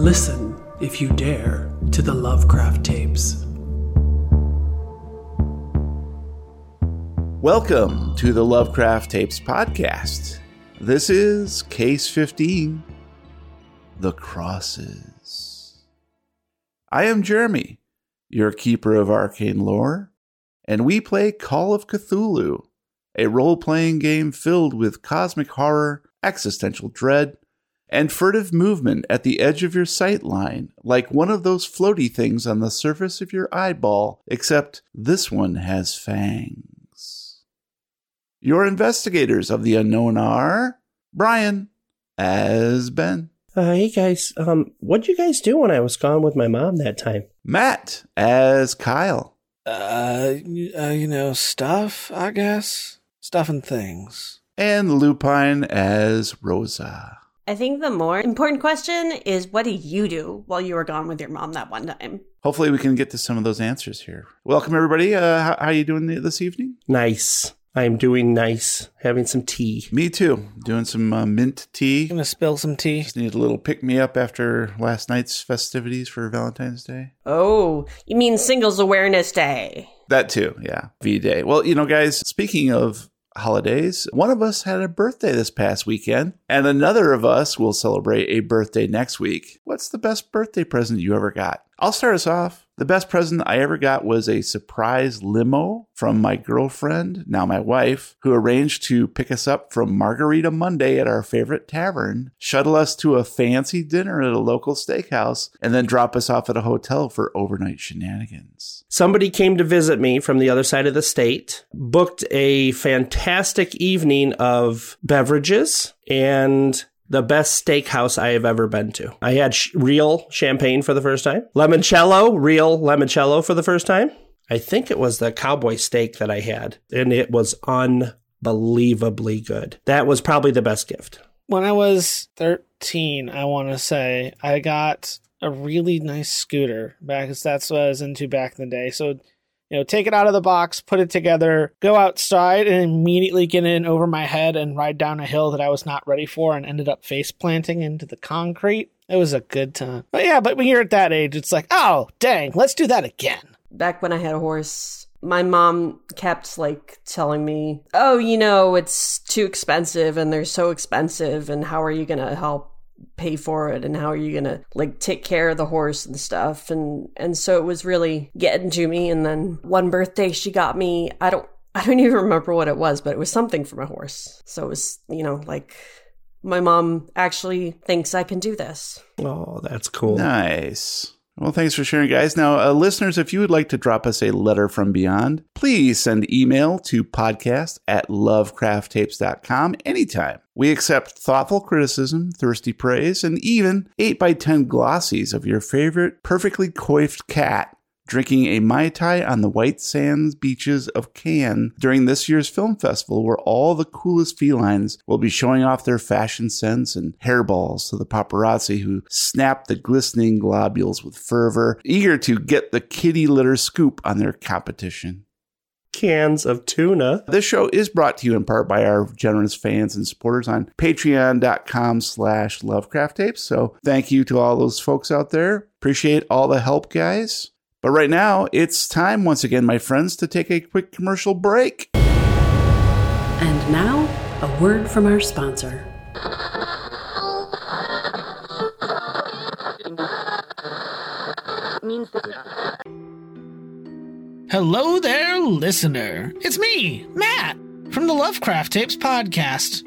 Listen, if you dare, to the Lovecraft tapes. Welcome to the Lovecraft Tapes podcast. This is Case 15 The Crosses. I am Jeremy, your keeper of arcane lore, and we play Call of Cthulhu, a role playing game filled with cosmic horror, existential dread, and furtive movement at the edge of your sight line, like one of those floaty things on the surface of your eyeball, except this one has fangs. Your investigators of the unknown are Brian as Ben, Uh, hey guys, um, what'd you guys do when I was gone with my mom that time? Matt as Kyle, Uh, uh, you know, stuff, I guess. Stuff and things. and Lupine as Rosa. I think the more important question is what did you do while you were gone with your mom that one time? Hopefully, we can get to some of those answers here. Welcome, everybody. Uh, how, how you doing this evening? Nice. I'm doing nice, having some tea. Me too. Doing some uh, mint tea. Gonna spill some tea. Just need a little pick me up after last night's festivities for Valentine's Day. Oh, you mean Singles Awareness Day? That too, yeah. V Day. Well, you know, guys, speaking of holidays, one of us had a birthday this past weekend, and another of us will celebrate a birthday next week. What's the best birthday present you ever got? I'll start us off. The best present I ever got was a surprise limo from my girlfriend, now my wife, who arranged to pick us up from Margarita Monday at our favorite tavern, shuttle us to a fancy dinner at a local steakhouse, and then drop us off at a hotel for overnight shenanigans. Somebody came to visit me from the other side of the state, booked a fantastic evening of beverages and the best steakhouse I have ever been to. I had sh- real champagne for the first time, limoncello, real limoncello for the first time. I think it was the cowboy steak that I had, and it was unbelievably good. That was probably the best gift. When I was 13, I want to say, I got a really nice scooter back because that's what I was into back in the day. So, you know, take it out of the box, put it together, go outside, and immediately get in over my head and ride down a hill that I was not ready for and ended up face planting into the concrete. It was a good time. But yeah, but when you're at that age, it's like, oh, dang, let's do that again. Back when I had a horse, my mom kept like telling me, "Oh, you know, it's too expensive and they're so expensive and how are you going to help pay for it and how are you going to like take care of the horse and stuff?" And and so it was really getting to me and then one birthday she got me, I don't I don't even remember what it was, but it was something for my horse. So it was, you know, like my mom actually thinks I can do this. Oh, that's cool. Nice. Well, thanks for sharing, guys. Now, uh, listeners, if you would like to drop us a letter from beyond, please send email to podcast at lovecrafttapes.com anytime. We accept thoughtful criticism, thirsty praise, and even 8x10 glossies of your favorite perfectly coiffed cat drinking a Mai Tai on the white sands beaches of Cannes during this year's film festival, where all the coolest felines will be showing off their fashion sense and hairballs to the paparazzi who snap the glistening globules with fervor, eager to get the kitty litter scoop on their competition. Cans of tuna. This show is brought to you in part by our generous fans and supporters on patreon.com slash lovecraft tapes. So thank you to all those folks out there. Appreciate all the help, guys. But right now, it's time once again, my friends, to take a quick commercial break. And now, a word from our sponsor. Hello there, listener. It's me, Matt, from the Lovecraft Tapes podcast.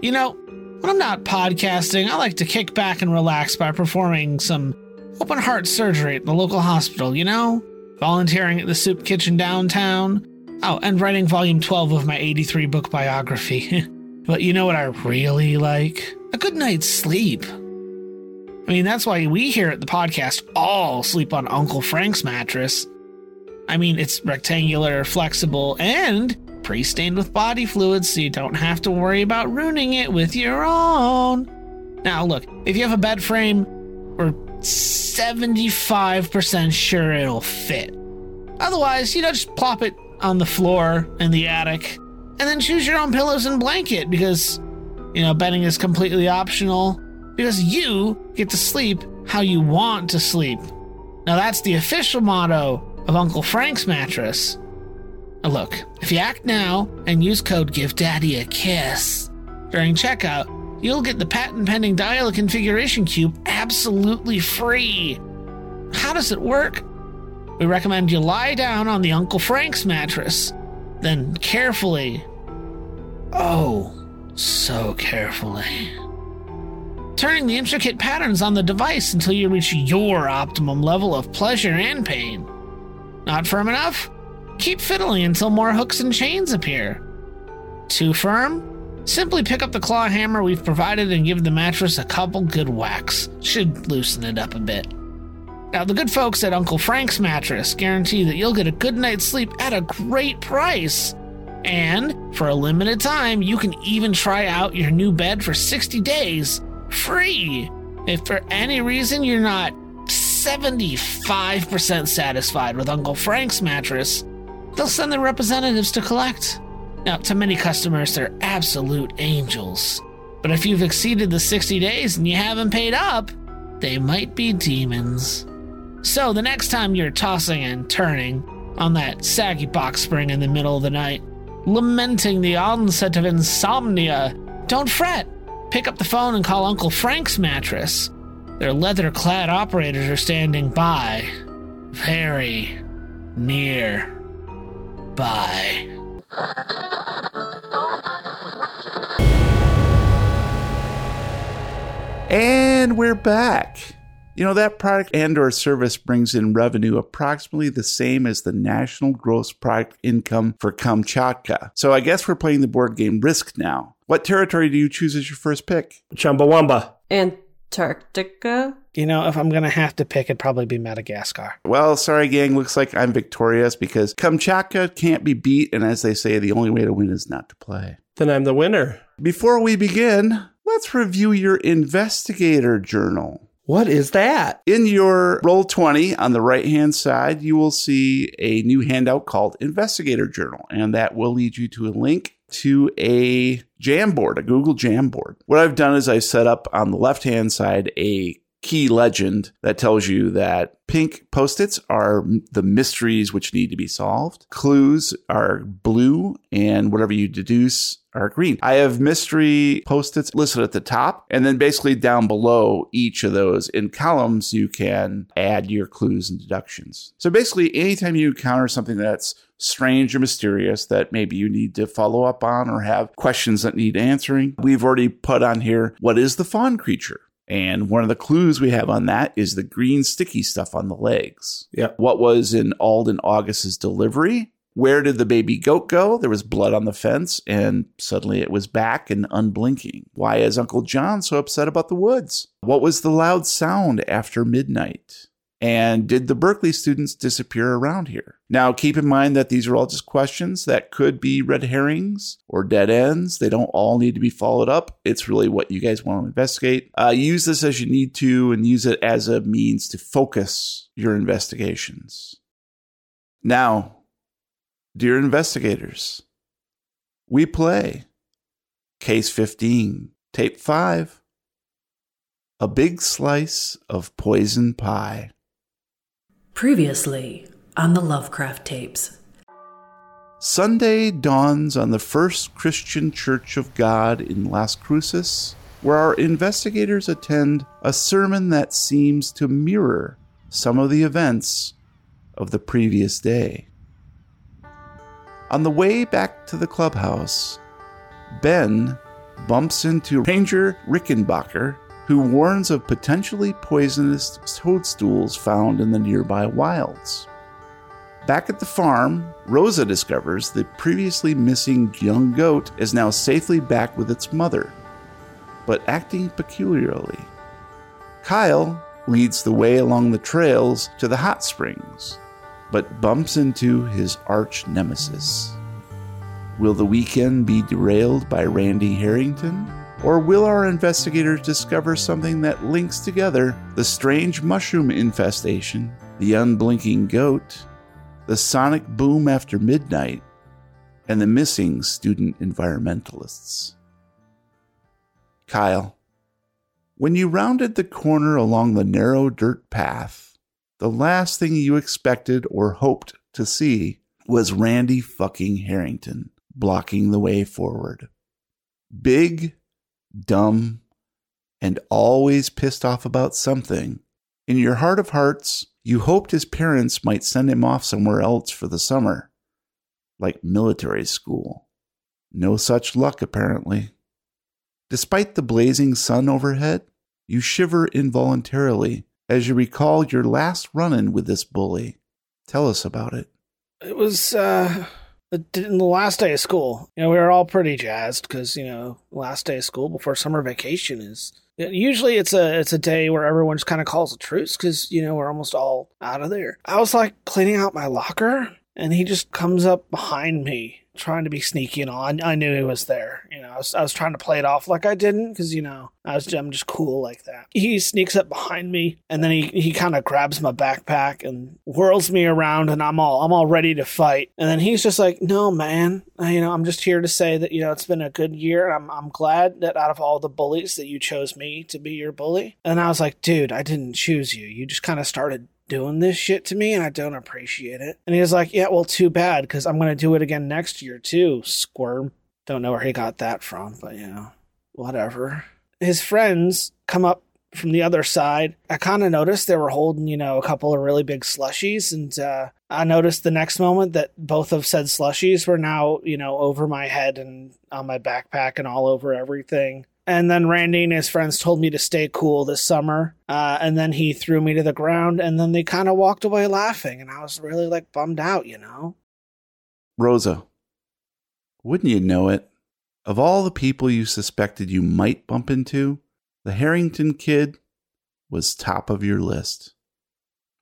You know, when I'm not podcasting, I like to kick back and relax by performing some open heart surgery at the local hospital, you know? Volunteering at the soup kitchen downtown. Oh, and writing volume 12 of my 83 book biography. but you know what I really like? A good night's sleep. I mean, that's why we here at the podcast all sleep on Uncle Frank's mattress. I mean, it's rectangular, flexible, and pre stained with body fluids, so you don't have to worry about ruining it with your own. Now, look, if you have a bed frame, we're 75% sure it'll fit. Otherwise, you know, just plop it on the floor in the attic and then choose your own pillows and blanket because, you know, bedding is completely optional because you get to sleep how you want to sleep. Now, that's the official motto of Uncle Frank's mattress. Look, if you act now and use code Give Daddy a Kiss during checkout, you'll get the patent pending dial configuration cube absolutely free. How does it work? We recommend you lie down on the Uncle Frank's mattress, then carefully, oh, so carefully, turning the intricate patterns on the device until you reach your optimum level of pleasure and pain. Not firm enough? Keep fiddling until more hooks and chains appear. Too firm? Simply pick up the claw hammer we've provided and give the mattress a couple good whacks. Should loosen it up a bit. Now, the good folks at Uncle Frank's Mattress guarantee that you'll get a good night's sleep at a great price. And for a limited time, you can even try out your new bed for 60 days free. If for any reason you're not 75% satisfied with Uncle Frank's mattress, they'll send their representatives to collect. Now, to many customers, they're absolute angels. But if you've exceeded the 60 days and you haven't paid up, they might be demons. So the next time you're tossing and turning on that saggy box spring in the middle of the night, lamenting the onset of insomnia, don't fret. Pick up the phone and call Uncle Frank's mattress. Their leather clad operators are standing by. Very near by. And we're back. You know, that product and or service brings in revenue approximately the same as the national gross product income for Kamchatka. So I guess we're playing the board game Risk now. What territory do you choose as your first pick? Chumbawamba. Antarctica? You know, if I'm going to have to pick, it'd probably be Madagascar. Well, sorry, gang. Looks like I'm victorious because Kamchatka can't be beat. And as they say, the only way to win is not to play. Then I'm the winner. Before we begin, let's review your investigator journal. What is that? In your Roll20 on the right hand side, you will see a new handout called Investigator Journal, and that will lead you to a link to a Jamboard, a Google Jamboard. What I've done is I've set up on the left hand side a key legend that tells you that pink post its are the mysteries which need to be solved, clues are blue, and whatever you deduce are green. I have mystery post its listed at the top, and then basically down below each of those in columns, you can add your clues and deductions. So basically, anytime you encounter something that's strange or mysterious that maybe you need to follow up on or have questions that need answering, we've already put on here what is the fawn creature? And one of the clues we have on that is the green sticky stuff on the legs. Yep. What was in Alden August's delivery? Where did the baby goat go? There was blood on the fence, and suddenly it was back and unblinking. Why is Uncle John so upset about the woods? What was the loud sound after midnight? And did the Berkeley students disappear around here? Now, keep in mind that these are all just questions that could be red herrings or dead ends. They don't all need to be followed up. It's really what you guys want to investigate. Uh, use this as you need to and use it as a means to focus your investigations. Now, dear investigators, we play Case 15, Tape 5 A Big Slice of Poison Pie. Previously on the Lovecraft tapes. Sunday dawns on the First Christian Church of God in Las Cruces, where our investigators attend a sermon that seems to mirror some of the events of the previous day. On the way back to the clubhouse, Ben bumps into Ranger Rickenbacker, who warns of potentially poisonous toadstools found in the nearby wilds. Back at the farm, Rosa discovers the previously missing young goat is now safely back with its mother, but acting peculiarly. Kyle leads the way along the trails to the hot springs, but bumps into his arch nemesis. Will the weekend be derailed by Randy Harrington? Or will our investigators discover something that links together the strange mushroom infestation, the unblinking goat, the sonic boom after midnight, and the missing student environmentalists? Kyle, When you rounded the corner along the narrow dirt path, the last thing you expected or hoped to see was Randy fucking Harrington blocking the way forward. Big, dumb, and always pissed off about something. In your heart of hearts, you hoped his parents might send him off somewhere else for the summer, like military school. No such luck, apparently. Despite the blazing sun overhead, you shiver involuntarily as you recall your last run in with this bully. Tell us about it. It was uh the, the last day of school. You know, we were all pretty jazzed because you know, last day of school before summer vacation is usually it's a it's a day where everyone just kind of calls a truce because you know we're almost all out of there. I was like cleaning out my locker, and he just comes up behind me trying to be sneaky and all. I, I knew he was there. You know, I was, I was trying to play it off like I didn't because, you know, I was, I'm just cool like that. He sneaks up behind me and then he, he kind of grabs my backpack and whirls me around and I'm all, I'm all ready to fight. And then he's just like, no, man, you know, I'm just here to say that, you know, it's been a good year. And I'm, I'm glad that out of all the bullies that you chose me to be your bully. And I was like, dude, I didn't choose you. You just kind of started doing this shit to me and I don't appreciate it. And he was like, Yeah, well, too bad because I'm going to do it again next year too, squirm. Don't know where he got that from, but you know, whatever. His friends come up from the other side. I kind of noticed they were holding, you know, a couple of really big slushies. And uh, I noticed the next moment that both of said slushies were now, you know, over my head and on my backpack and all over everything. And then Randy and his friends told me to stay cool this summer. Uh, and then he threw me to the ground, and then they kind of walked away laughing. And I was really like bummed out, you know? Rosa, wouldn't you know it? Of all the people you suspected you might bump into, the Harrington kid was top of your list.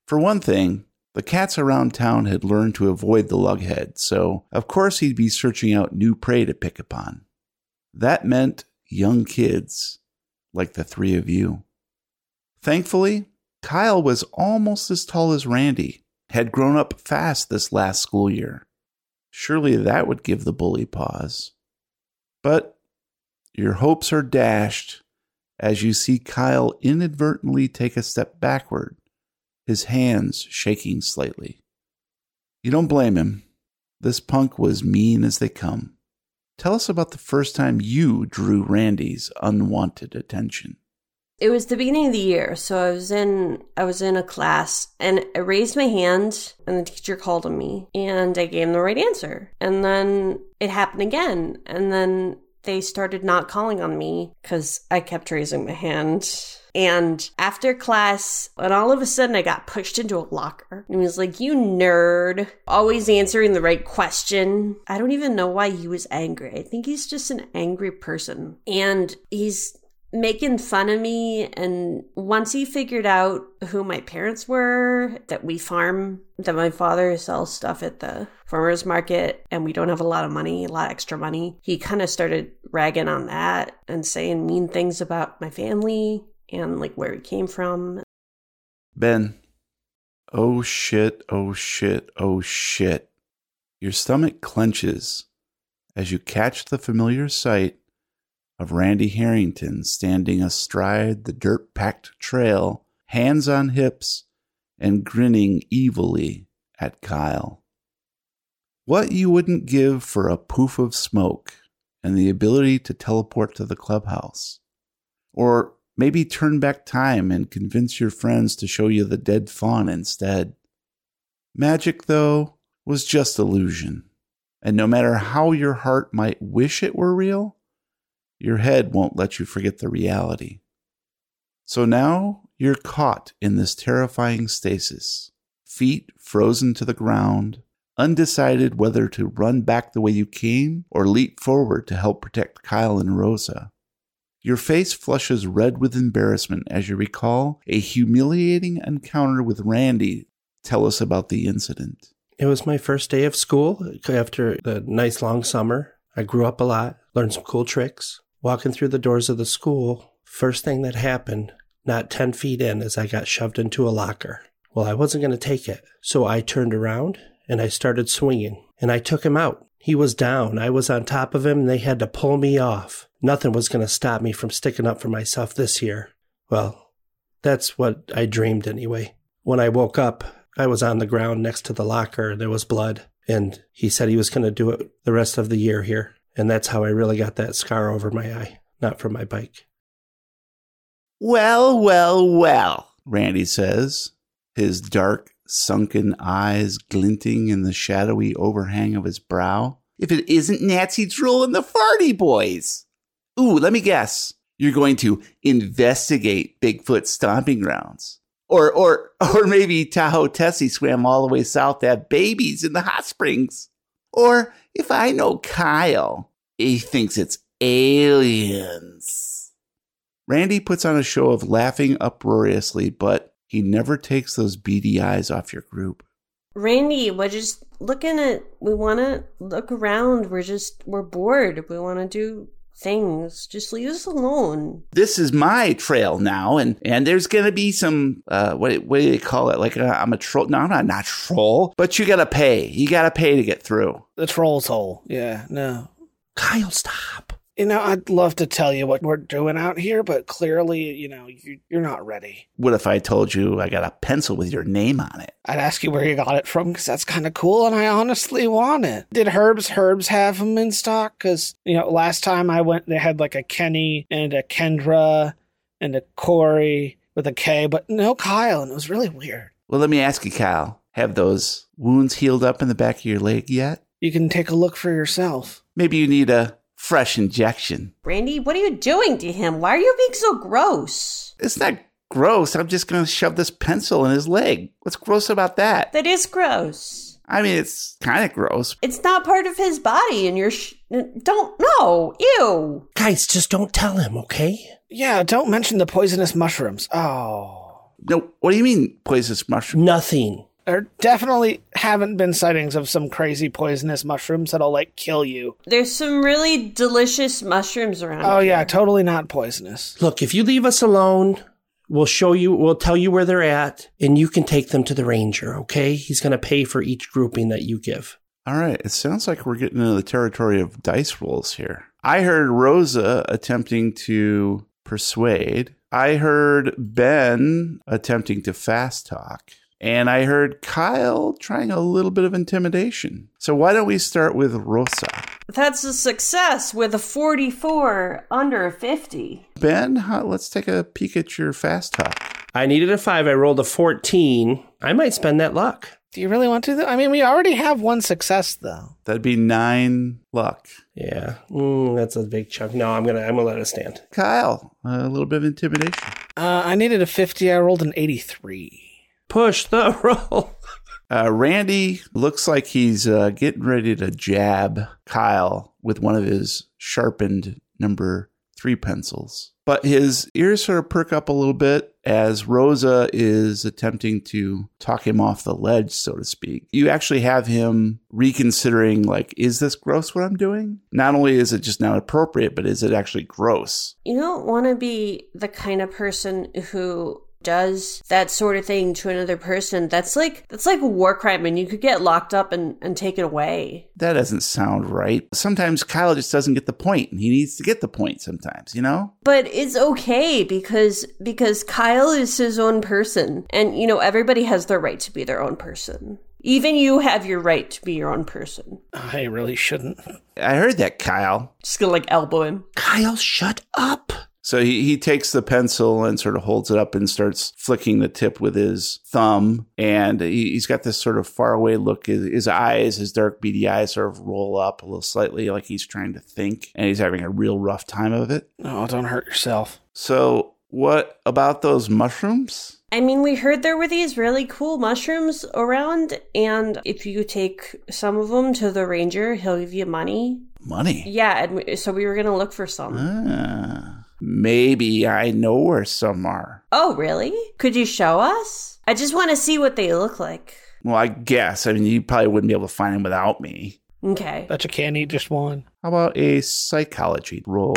For one thing, the cats around town had learned to avoid the lughead, so of course he'd be searching out new prey to pick upon. That meant young kids like the three of you. Thankfully, Kyle was almost as tall as Randy, had grown up fast this last school year. Surely that would give the bully pause. But your hopes are dashed as you see Kyle inadvertently take a step backward, his hands shaking slightly. You don't blame him. This punk was mean as they come. Tell us about the first time you drew Randy's unwanted attention. It was the beginning of the year, so I was in I was in a class and I raised my hand and the teacher called on me and I gave him the right answer. And then it happened again and then they started not calling on me cuz I kept raising my hand and after class, and all of a sudden I got pushed into a locker. And he was like, You nerd, always answering the right question. I don't even know why he was angry. I think he's just an angry person. And he's making fun of me. And once he figured out who my parents were, that we farm, that my father sells stuff at the farmer's market and we don't have a lot of money, a lot of extra money, he kind of started ragging on that and saying mean things about my family and like where we came from. Ben, oh shit, oh shit, oh shit. Your stomach clenches as you catch the familiar sight of Randy Harrington standing astride the dirt packed trail, hands on hips, and grinning evilly at Kyle. What you wouldn't give for a poof of smoke and the ability to teleport to the clubhouse. Or Maybe turn back time and convince your friends to show you the dead fawn instead. Magic, though, was just illusion. And no matter how your heart might wish it were real, your head won't let you forget the reality. So now you're caught in this terrifying stasis, feet frozen to the ground, undecided whether to run back the way you came or leap forward to help protect Kyle and Rosa. Your face flushes red with embarrassment as you recall a humiliating encounter with Randy. Tell us about the incident. It was my first day of school after the nice long summer. I grew up a lot, learned some cool tricks. Walking through the doors of the school, first thing that happened, not 10 feet in, is I got shoved into a locker. Well, I wasn't going to take it. So I turned around and I started swinging and I took him out. He was down. I was on top of him and they had to pull me off. Nothing was going to stop me from sticking up for myself this year. Well, that's what I dreamed anyway. When I woke up, I was on the ground next to the locker. There was blood. And he said he was going to do it the rest of the year here. And that's how I really got that scar over my eye, not from my bike. Well, well, well, Randy says, his dark, sunken eyes glinting in the shadowy overhang of his brow. If it isn't Nazi Drool and the Farty Boys. Ooh, let me guess. You're going to investigate Bigfoot stomping grounds. Or, or, or maybe Tahoe Tessie swam all the way south to have babies in the hot springs. Or if I know Kyle, he thinks it's aliens. Randy puts on a show of laughing uproariously, but he never takes those beady eyes off your group. Randy, we're just looking at. We want to look around. We're just we're bored. We want to do things. Just leave us alone. This is my trail now, and and there's gonna be some uh, what what do they call it? Like uh, I'm a troll? No, I'm not not troll, but you gotta pay. You gotta pay to get through. The troll's hole. Yeah, no. Kyle, stop. You know, I'd love to tell you what we're doing out here, but clearly, you know, you, you're not ready. What if I told you I got a pencil with your name on it? I'd ask you where you got it from because that's kind of cool, and I honestly want it. Did Herbs Herbs have them in stock? Because you know, last time I went, they had like a Kenny and a Kendra and a Corey with a K, but no Kyle, and it was really weird. Well, let me ask you, Kyle. Have those wounds healed up in the back of your leg yet? You can take a look for yourself. Maybe you need a fresh injection. Randy, what are you doing to him? Why are you being so gross? It's not gross. I'm just going to shove this pencil in his leg. What's gross about that? That is gross. I mean, it's kind of gross. It's not part of his body, and you're sh- don't know. Ew. Guys, just don't tell him, okay? Yeah, don't mention the poisonous mushrooms. Oh. No, what do you mean poisonous mushrooms? Nothing. There definitely haven't been sightings of some crazy poisonous mushrooms that'll like kill you. There's some really delicious mushrooms around. Oh here. yeah, totally not poisonous. Look, if you leave us alone, we'll show you, we'll tell you where they're at, and you can take them to the ranger, okay? He's going to pay for each grouping that you give. All right, it sounds like we're getting into the territory of dice rolls here. I heard Rosa attempting to persuade. I heard Ben attempting to fast talk. And I heard Kyle trying a little bit of intimidation. So why don't we start with Rosa? That's a success with a 44 under a 50. Ben, how, let's take a peek at your fast talk. I needed a five. I rolled a 14. I might spend that luck. Do you really want to? Though? I mean, we already have one success though. That'd be nine luck. Yeah, mm, that's a big chunk. No, I'm gonna I'm gonna let it stand. Kyle, a little bit of intimidation. Uh, I needed a fifty. I rolled an eighty-three. Push the roll. Uh, Randy looks like he's uh, getting ready to jab Kyle with one of his sharpened number three pencils. But his ears sort of perk up a little bit as Rosa is attempting to talk him off the ledge, so to speak. You actually have him reconsidering, like, is this gross what I'm doing? Not only is it just not appropriate, but is it actually gross? You don't want to be the kind of person who does that sort of thing to another person that's like that's like a war crime and you could get locked up and, and taken away That doesn't sound right. Sometimes Kyle just doesn't get the point, and he needs to get the point sometimes, you know? but it's okay because because kyle is his own person and you know everybody has their right to be their own person even you have your right to be your own person I really shouldn't. I heard that, Kyle. just gonna like elbow him Kyle, shut up. So he, he takes the pencil and sort of holds it up and starts flicking the tip with his thumb. And he, he's got this sort of faraway look. His, his eyes, his dark beady eyes sort of roll up a little slightly like he's trying to think. And he's having a real rough time of it. Oh, don't hurt yourself. So what about those mushrooms? I mean, we heard there were these really cool mushrooms around, and if you take some of them to the ranger, he'll give you money. Money. Yeah, and we, so we were gonna look for some. Ah, maybe I know where some are. Oh, really? Could you show us? I just want to see what they look like. Well, I guess. I mean, you probably wouldn't be able to find them without me. Okay. Bet you can't eat just one. How about a psychology roll?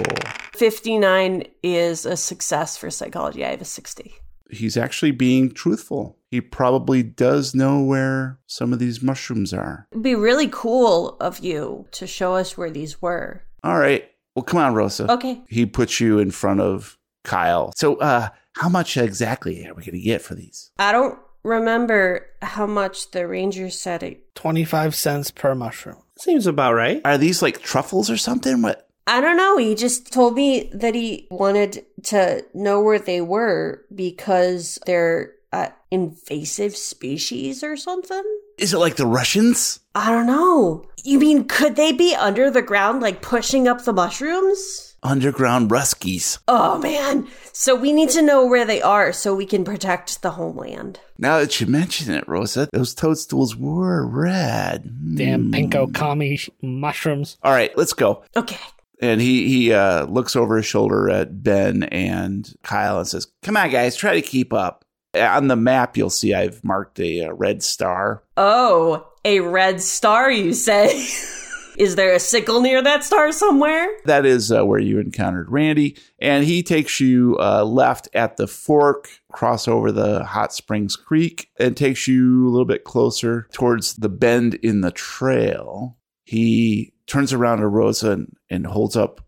59 is a success for psychology. I have a 60. he's actually being truthful. He probably does know where some of these mushrooms are. It'd be really cool of you to show us where these were. All right. Well, come on, Rosa. Okay. He puts you in front of Kyle. So, uh, How much exactly are we going to get for these? I don't remember how much the ranger said it. 25 cents per mushroom. Seems about right. Are these like truffles or something? What? I don't know. He just told me that he wanted to know where they were because they're invasive species or something. Is it like the Russians? I don't know. You mean could they be under the ground, like pushing up the mushrooms? Underground Ruskies. Oh man. So we need to know where they are so we can protect the homeland. Now that you mention it, Rosa, those toadstools were red. Damn Hmm. pinko kami sh- mushrooms. All right, let's go. Okay. And he he uh, looks over his shoulder at Ben and Kyle and says, "Come on, guys, try to keep up." On the map, you'll see I've marked a, uh red star. Oh, a red star, you say? Is there a sickle near that star somewhere? That is uh, where you encountered Randy, and he takes you uh, left at the fork, cross over the Hot Springs Creek, and takes you a little bit closer towards the bend in the trail. He turns around to Rosa and, and holds up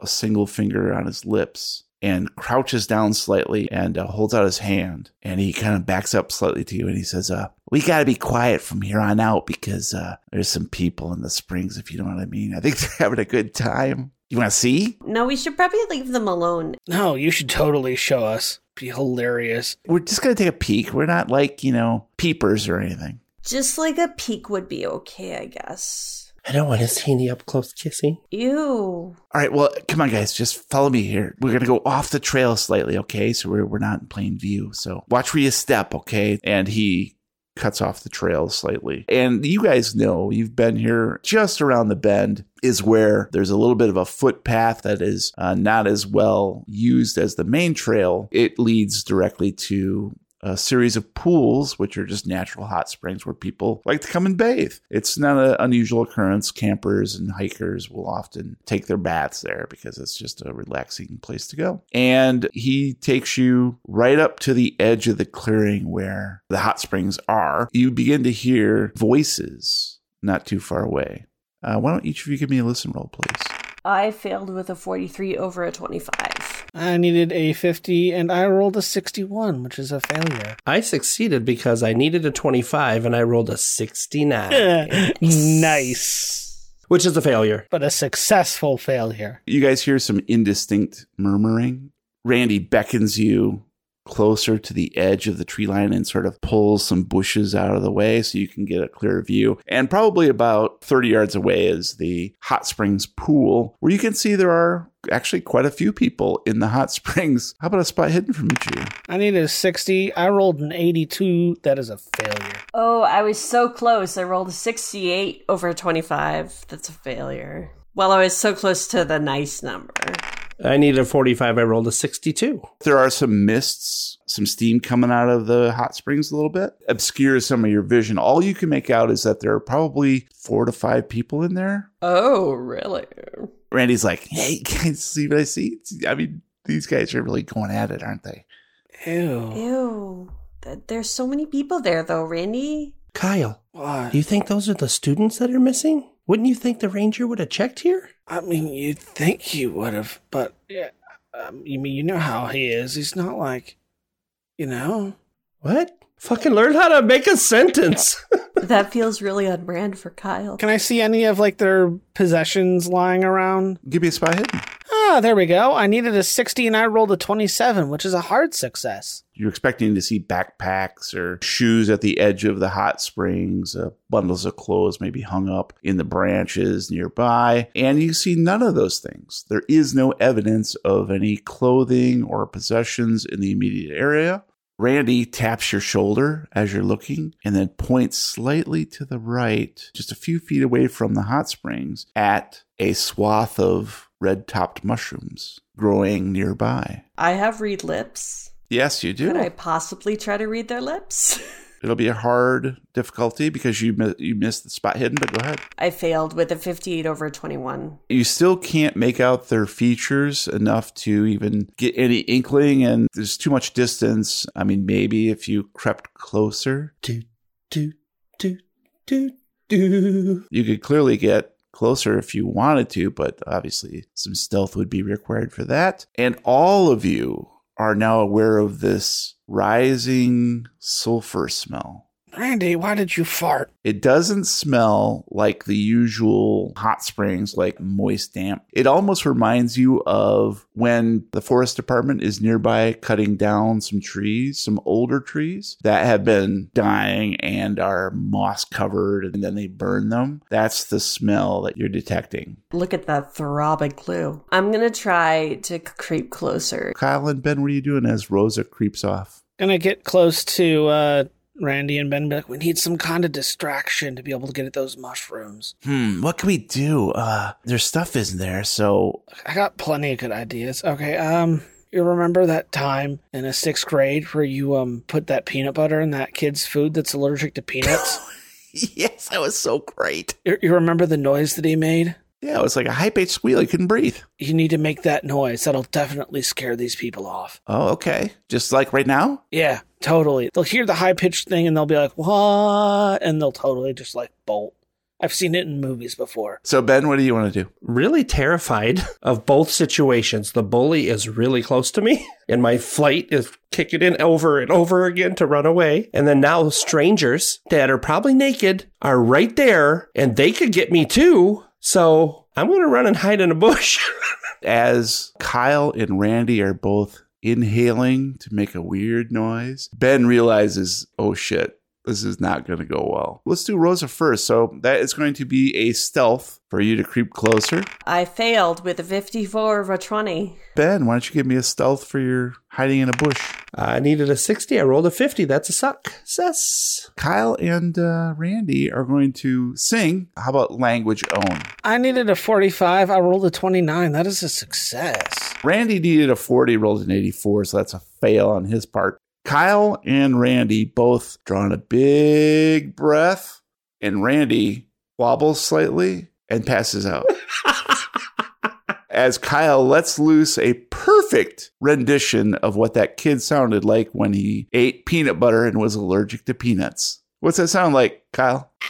a single finger on his lips and crouches down slightly and uh, holds out his hand. And he kind of backs up slightly to you and he says, uh, We got to be quiet from here on out because uh, there's some people in the springs, if you know what I mean. I think they're having a good time. You want to see? No, we should probably leave them alone. No, you should totally show us. Be hilarious. We're just going to take a peek. We're not like, you know, peepers or anything. Just like a peek would be okay, I guess. I don't want to see any up close kissing. Ew. All right, well, come on, guys, just follow me here. We're gonna go off the trail slightly, okay? So we're we're not in plain view. So watch where you step, okay? And he cuts off the trail slightly. And you guys know you've been here just around the bend is where there's a little bit of a footpath that is uh, not as well used as the main trail. It leads directly to a series of pools, which are just natural hot springs where people like to come and bathe. It's not an unusual occurrence. Campers and hikers will often take their baths there because it's just a relaxing place to go. And he takes you right up to the edge of the clearing where the hot springs are. You begin to hear voices not too far away. Uh, why don't each of you give me a listen roll, please? I failed with a 43 over a 25. I needed a 50 and I rolled a 61, which is a failure. I succeeded because I needed a 25 and I rolled a 69, nice. which is a failure. But a successful failure. You guys hear some indistinct murmuring. Randy beckons you closer to the edge of the tree line and sort of pulls some bushes out of the way so you can get a clear view. And probably about 30 yards away is the hot springs pool where you can see there are actually quite a few people in the hot springs. How about a spot hidden from each of you? I needed a 60. I rolled an 82. That is a failure. Oh, I was so close. I rolled a 68 over a 25. That's a failure. Well, I was so close to the nice number. I needed a 45. I rolled a 62. There are some mists, some steam coming out of the hot springs a little bit. Obscures some of your vision. All you can make out is that there are probably four to five people in there. Oh, really? Randy's like, hey, guys, see what I see? I mean, these guys are really going at it, aren't they? Ew. Ew. There's so many people there, though, Randy. Kyle, What? do you think those are the students that are missing? Wouldn't you think the ranger would have checked here? I mean, you'd think he would have, but yeah, um, you mean you know how he is. He's not like, you know. What? Fucking learn how to make a sentence. That feels really on brand for Kyle. Can I see any of like their possessions lying around? Give me a spot hidden. Ah, there we go. I needed a 60 and I rolled a 27, which is a hard success. You're expecting to see backpacks or shoes at the edge of the hot springs, uh, bundles of clothes maybe hung up in the branches nearby, and you see none of those things. There is no evidence of any clothing or possessions in the immediate area. Randy taps your shoulder as you're looking and then points slightly to the right, just a few feet away from the hot springs, at a swath of red topped mushrooms growing nearby. I have read lips. Yes, you do. Could I possibly try to read their lips? It'll be a hard difficulty because you mi- you missed the spot hidden, but go ahead. I failed with a 58 over a 21. You still can't make out their features enough to even get any inkling, and there's too much distance. I mean, maybe if you crept closer, do, do, do, do, do. you could clearly get closer if you wanted to, but obviously some stealth would be required for that. And all of you are now aware of this rising sulfur smell. Randy, why did you fart? It doesn't smell like the usual hot springs, like moist damp. It almost reminds you of when the forest department is nearby cutting down some trees, some older trees that have been dying and are moss covered, and then they burn them. That's the smell that you're detecting. Look at that throbbing clue. I'm gonna try to creep closer. Kyle and Ben, what are you doing as Rosa creeps off? Gonna get close to uh, Randy and Ben. Be like, we need some kind of distraction to be able to get at those mushrooms. Hmm, what can we do? Uh, their stuff isn't there, so I got plenty of good ideas. Okay, um, you remember that time in a sixth grade where you um put that peanut butter in that kid's food that's allergic to peanuts? yes, that was so great. you, you remember the noise that he made? Yeah, it was like a high pitched squeal. He couldn't breathe. You need to make that noise. That'll definitely scare these people off. Oh, okay. Just like right now? Yeah, totally. They'll hear the high pitched thing and they'll be like, what? And they'll totally just like bolt. I've seen it in movies before. So, Ben, what do you want to do? Really terrified of both situations. The bully is really close to me, and my flight is kicking in over and over again to run away. And then now strangers that are probably naked are right there, and they could get me too. So I'm going to run and hide in a bush. As Kyle and Randy are both inhaling to make a weird noise, Ben realizes, oh shit, this is not going to go well. Let's do Rosa first. So, that is going to be a stealth for you to creep closer. I failed with a 54 of a 20. Ben, why don't you give me a stealth for your hiding in a bush? I needed a 60. I rolled a 50. That's a suck. success. Kyle and uh, Randy are going to sing. How about language own? I needed a 45. I rolled a 29. That is a success. Randy needed a 40, rolled an 84, so that's a fail on his part. Kyle and Randy both drawing a big breath, and Randy wobbles slightly and passes out. As Kyle lets loose a perfect rendition of what that kid sounded like when he ate peanut butter and was allergic to peanuts. What's that sound like, Kyle?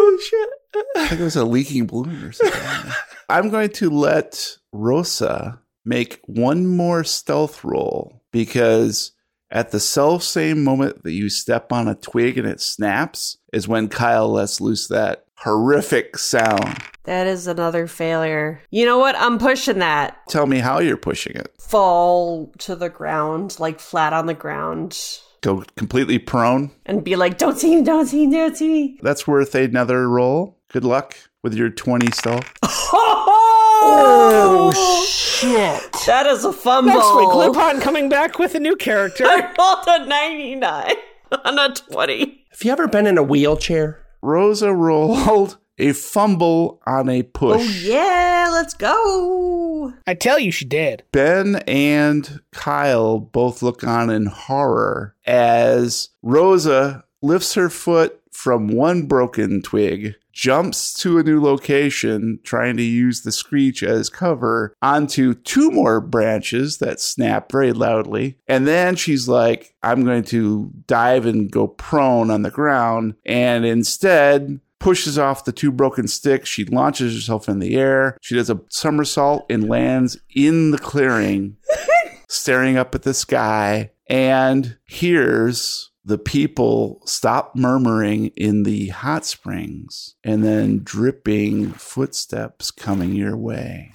Oh, shit. I think it was a leaking balloon or something. I'm going to let Rosa make one more stealth roll because at the self same moment that you step on a twig and it snaps is when Kyle lets loose that horrific sound. That is another failure. You know what? I'm pushing that. Tell me how you're pushing it. Fall to the ground, like flat on the ground, Go completely prone. and be like, don't see me, don't see me, don't see me. That's worth another roll. Good luck with your 20 stealth. Oh, oh, shit. That is a fumble. Next week, Lupin coming back with a new character. I rolled a 99 on a 20. Have you ever been in a wheelchair? Rosa rolled a fumble on a push. Oh, yeah, let's go. I tell you, she did. Ben and Kyle both look on in horror as Rosa lifts her foot from one broken twig, jumps to a new location, trying to use the screech as cover, onto two more branches that snap very loudly. And then she's like, I'm going to dive and go prone on the ground. And instead, pushes off the two broken sticks. She launches herself in the air. She does a somersault and lands in the clearing, staring up at the sky, and hears the people stop murmuring in the hot springs and then dripping footsteps coming your way.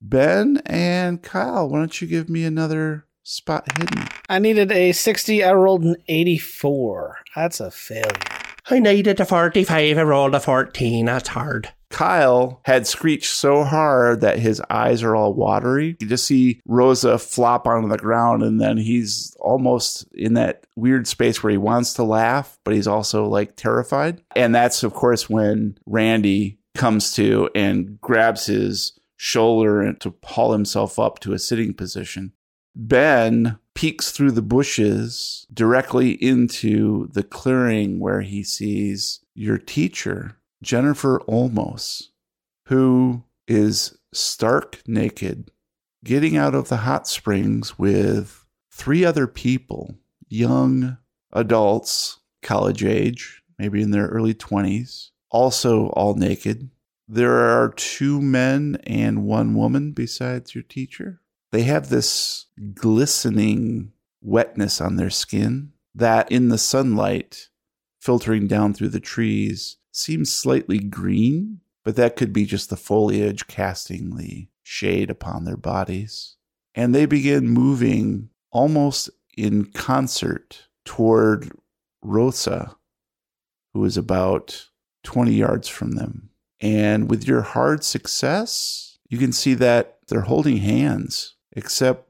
Ben and Kyle, why don't you give me another spot hidden? I needed a 60. I rolled an 84. That's a failure. I needed a 45. I rolled a 14. That's hard. Kyle had screeched so hard that his eyes are all watery. You just see Rosa flop onto the ground, and then he's almost in that weird space where he wants to laugh, but he's also like terrified. And that's, of course, when Randy comes to and grabs his shoulder to haul himself up to a sitting position. Ben peeks through the bushes directly into the clearing where he sees your teacher, Jennifer Olmos, who is stark naked, getting out of the hot springs with three other people, young adults, college age, maybe in their early 20s, also all naked. There are two men and one woman besides your teacher. They have this glistening wetness on their skin that, in the sunlight filtering down through the trees, seems slightly green, but that could be just the foliage casting the shade upon their bodies. And they begin moving almost in concert toward Rosa, who is about 20 yards from them. And with your hard success, you can see that they're holding hands, except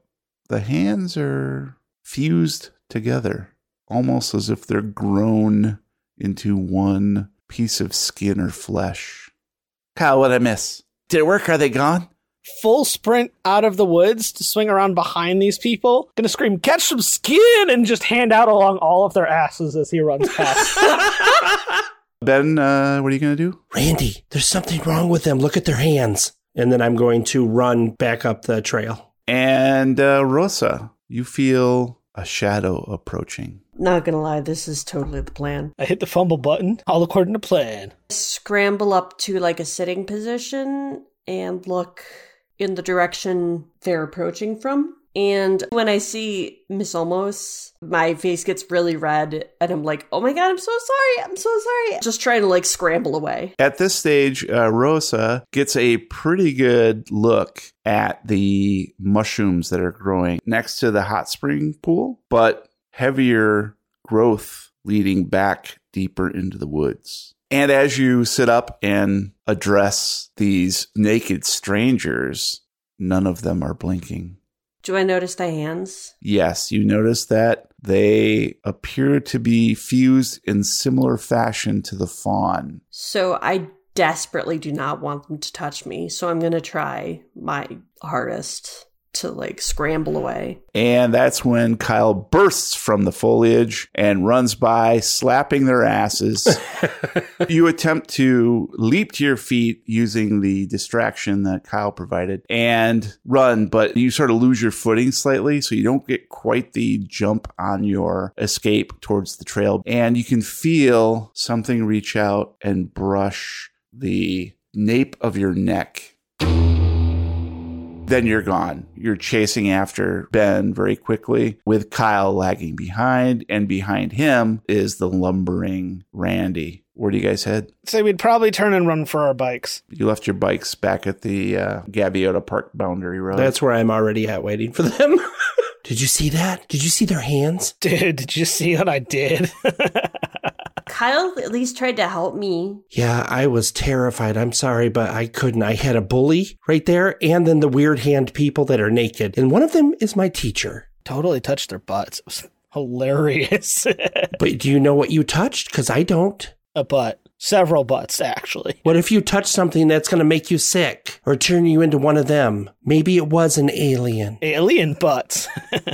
the hands are fused together, almost as if they're grown into one piece of skin or flesh. Kyle, what I miss? Did it work? Are they gone? Full sprint out of the woods to swing around behind these people. Gonna scream, catch some skin, and just hand out along all of their asses as he runs past. Ben, uh, what are you going to do? Randy, there's something wrong with them. Look at their hands. And then I'm going to run back up the trail. And uh, Rosa, you feel a shadow approaching. Not gonna lie, this is totally the plan. I hit the fumble button, all according to plan. Scramble up to like a sitting position and look in the direction they're approaching from. And when I see Miss Olmos, my face gets really red and I'm like, oh my god, I'm so sorry, I'm so sorry. Just trying to like scramble away. At this stage, uh, Rosa gets a pretty good look at the mushrooms that are growing next to the hot spring pool, but heavier growth leading back deeper into the woods. And as you sit up and address these naked strangers, none of them are blinking. Do I notice the hands? Yes, you notice that they appear to be fused in similar fashion to the fawn. So I desperately do not want them to touch me. So I'm gonna try my hardest to like scramble away. And that's when Kyle bursts from the foliage and runs by, slapping their asses. you attempt to leap to your feet using the distraction that Kyle provided and run, but you sort of lose your footing slightly, so you don't get quite the jump on your escape towards the trail. And you can feel something reach out and brush the nape of your neck then you're gone. You're chasing after Ben very quickly with Kyle lagging behind, and behind him is the lumbering Randy. Where do you guys head? Say we'd probably turn and run for our bikes. You left your bikes back at the uh, Gaviota Park boundary road. That's where I'm already at waiting for them. Did you see that? Did you see their hands? Dude, did you see what I did? Kyle at least tried to help me. Yeah, I was terrified. I'm sorry, but I couldn't. I had a bully right there, and then the weird hand people that are naked. And one of them is my teacher. totally touched their butts. It was hilarious. But do you know what you touched? Because I don't. a butt. Several butts, actually. What if you touch something that's going to make you sick or turn you into one of them? Maybe it was an alien. Alien butts.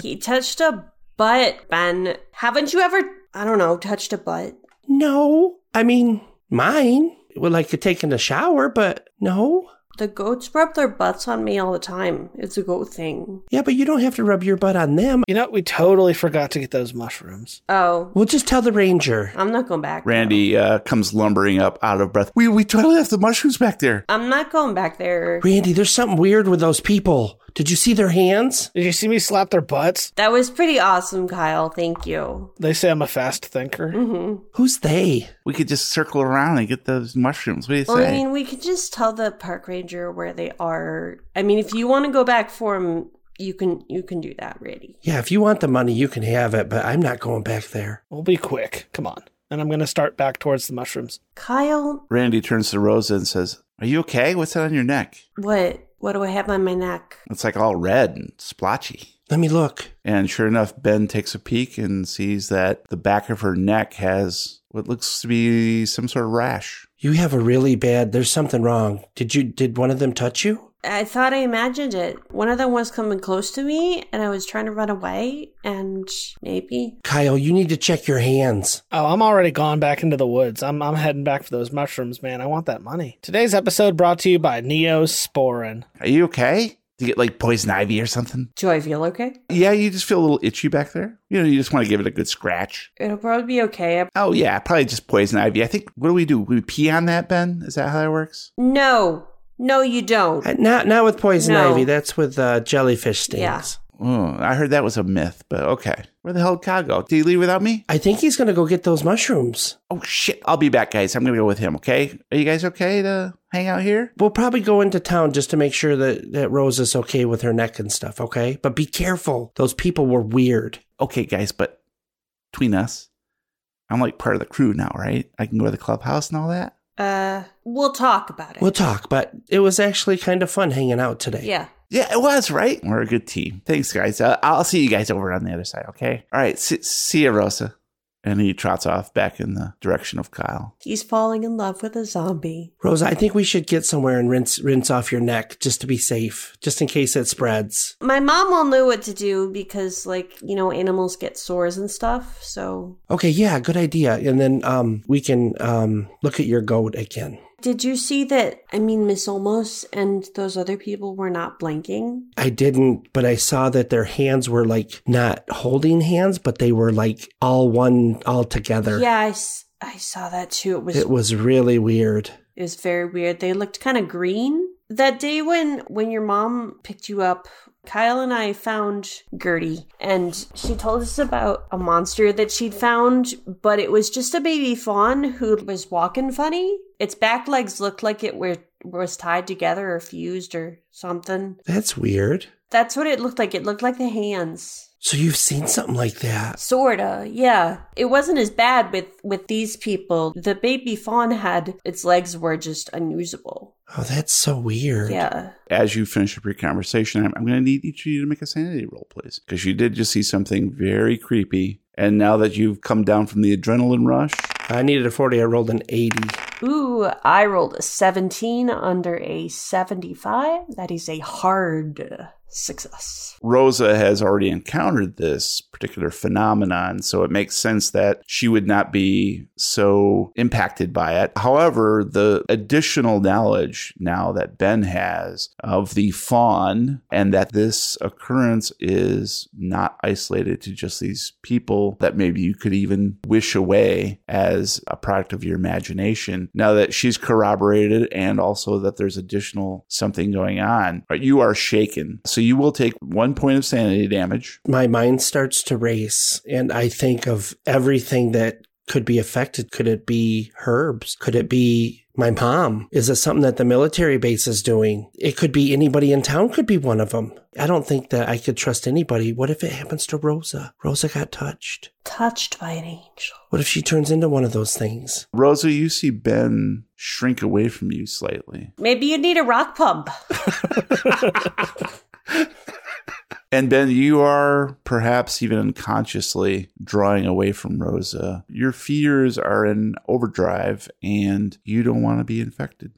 He touched a butt, Ben. Haven't you ever, I don't know, touched a butt? No. I mean, mine. Well, like taking a shower, but no. The goats rub their butts on me all the time. It's a goat thing. Yeah, but you don't have to rub your butt on them. you know, we totally forgot to get those mushrooms. Oh, We'll just tell the ranger. I'm not going back. Randy uh, comes lumbering up out of breath. We, we totally left the mushrooms back there. I'm not going back there. Randy, there's something weird with those people. Did you see their hands? Did you see me slap their butts? That was pretty awesome, Kyle. Thank you. They say I'm a fast thinker. hmm Who's they? We could just circle around and get those mushrooms. What do you Well, say? I mean, we could just tell the park ranger where they are. I mean, if you want to go back for them, you can. You can do that, Randy. Yeah, if you want the money, you can have it, but I'm not going back there. We'll be quick. Come on. And I'm going to start back towards the mushrooms. Kyle, Randy turns to Rosa and says, Are you okay? What's that on your neck? what? What do I have on my neck? It's like all red and splotchy. Let me look. And sure enough, Ben takes a peek and sees that the back of her neck has what looks to be some sort of rash. You have a really bad. There's something wrong. Did you? Did one of them touch you? I thought I imagined it. One of them was coming close to me, and I was trying to run away, and maybe. Kyle, you need to check your hands. Oh, I'm already gone back into the woods. I'm, I'm heading back for those mushrooms, man. I want that money. Today's episode brought to you by Neosporin. Are you okay? Do you get like poison ivy or something? Do I feel okay? Yeah, you just feel a little itchy back there. You know, you just want to give it a good scratch. It'll probably be okay. Oh yeah, probably just poison ivy. I think. What do we do? We pee on that, Ben? Is that how that works? No, no, you don't. Uh, Not not with poison No. ivy. That's with uh, jellyfish stings. Yeah. Oh, I heard that was a myth, but okay. Where the hell did Kyle go? Did he leave without me? I think he's gonna go get those mushrooms. Oh shit! I'll be back, guys. I'm gonna go with him. Okay? Are you guys okay to hang out here? We'll probably go into town just to make sure that, that Rose is okay with her neck and stuff, okay? But be careful. Those people were weird. Okay, guys, but between us, I'm like part of the crew now, right? I can go to the clubhouse and all that. Uh, we'll talk about it. We'll talk, but it was actually kind of fun hanging out today. yeah. Yeah, it was, right? We're a good team. Thanks, guys. Uh, I'll see you guys over on the other side, okay? All right. See, see you, Rosa. And he trots off back in the direction of Kyle. He's falling in love with a zombie. Rosa, I think we should get somewhere and rinse rinse off your neck just to be safe, just in case it spreads. My mom will know what to do because, like, you know, animals get sores and stuff. So, Okay, yeah, good idea. And then um we can um look at your goat again. Did you see that? I mean, Miss Olmos and those other people were not blinking. I didn't, but I saw that their hands were like not holding hands, but they were like all one, all together. Yeah, I saw that too. It was It was really weird. It was very weird. They looked kind of green. That day when when your mom picked you up, Kyle and I found Gertie and she told us about a monster that she'd found, but it was just a baby fawn who was walking funny. Its back legs looked like it were was tied together or fused or something. That's weird. That's what it looked like. It looked like the hands. So you've seen something like that. Sorta, yeah. It wasn't as bad with with these people. The baby fawn had its legs were just unusable. Oh, that's so weird. Yeah. As you finish up your conversation, I'm, I'm going to need each of you to make a sanity roll, please. Because you did just see something very creepy. And now that you've come down from the adrenaline rush, I needed a 40, I rolled an 80. Ooh, I rolled a 17 under a 75. That is a hard success. Rosa has already encountered this particular phenomenon, so it makes sense that she would not be so impacted by it. However, the additional knowledge now that Ben has of the fawn and that this occurrence is not isolated to just these people that maybe you could even wish away as a product of your imagination. Now that she's corroborated and also that there's additional something going on, you are shaken. So you will take one point of sanity damage. My mind starts to race, and I think of everything that could be affected. Could it be herbs? Could it be my mom? Is it something that the military base is doing? It could be anybody in town, could be one of them. I don't think that I could trust anybody. What if it happens to Rosa? Rosa got touched. Touched by an angel. What if she turns into one of those things? Rosa, you see Ben shrink away from you slightly. Maybe you need a rock pump. And Ben, you are perhaps even unconsciously drawing away from Rosa. Your fears are in overdrive and you don't want to be infected.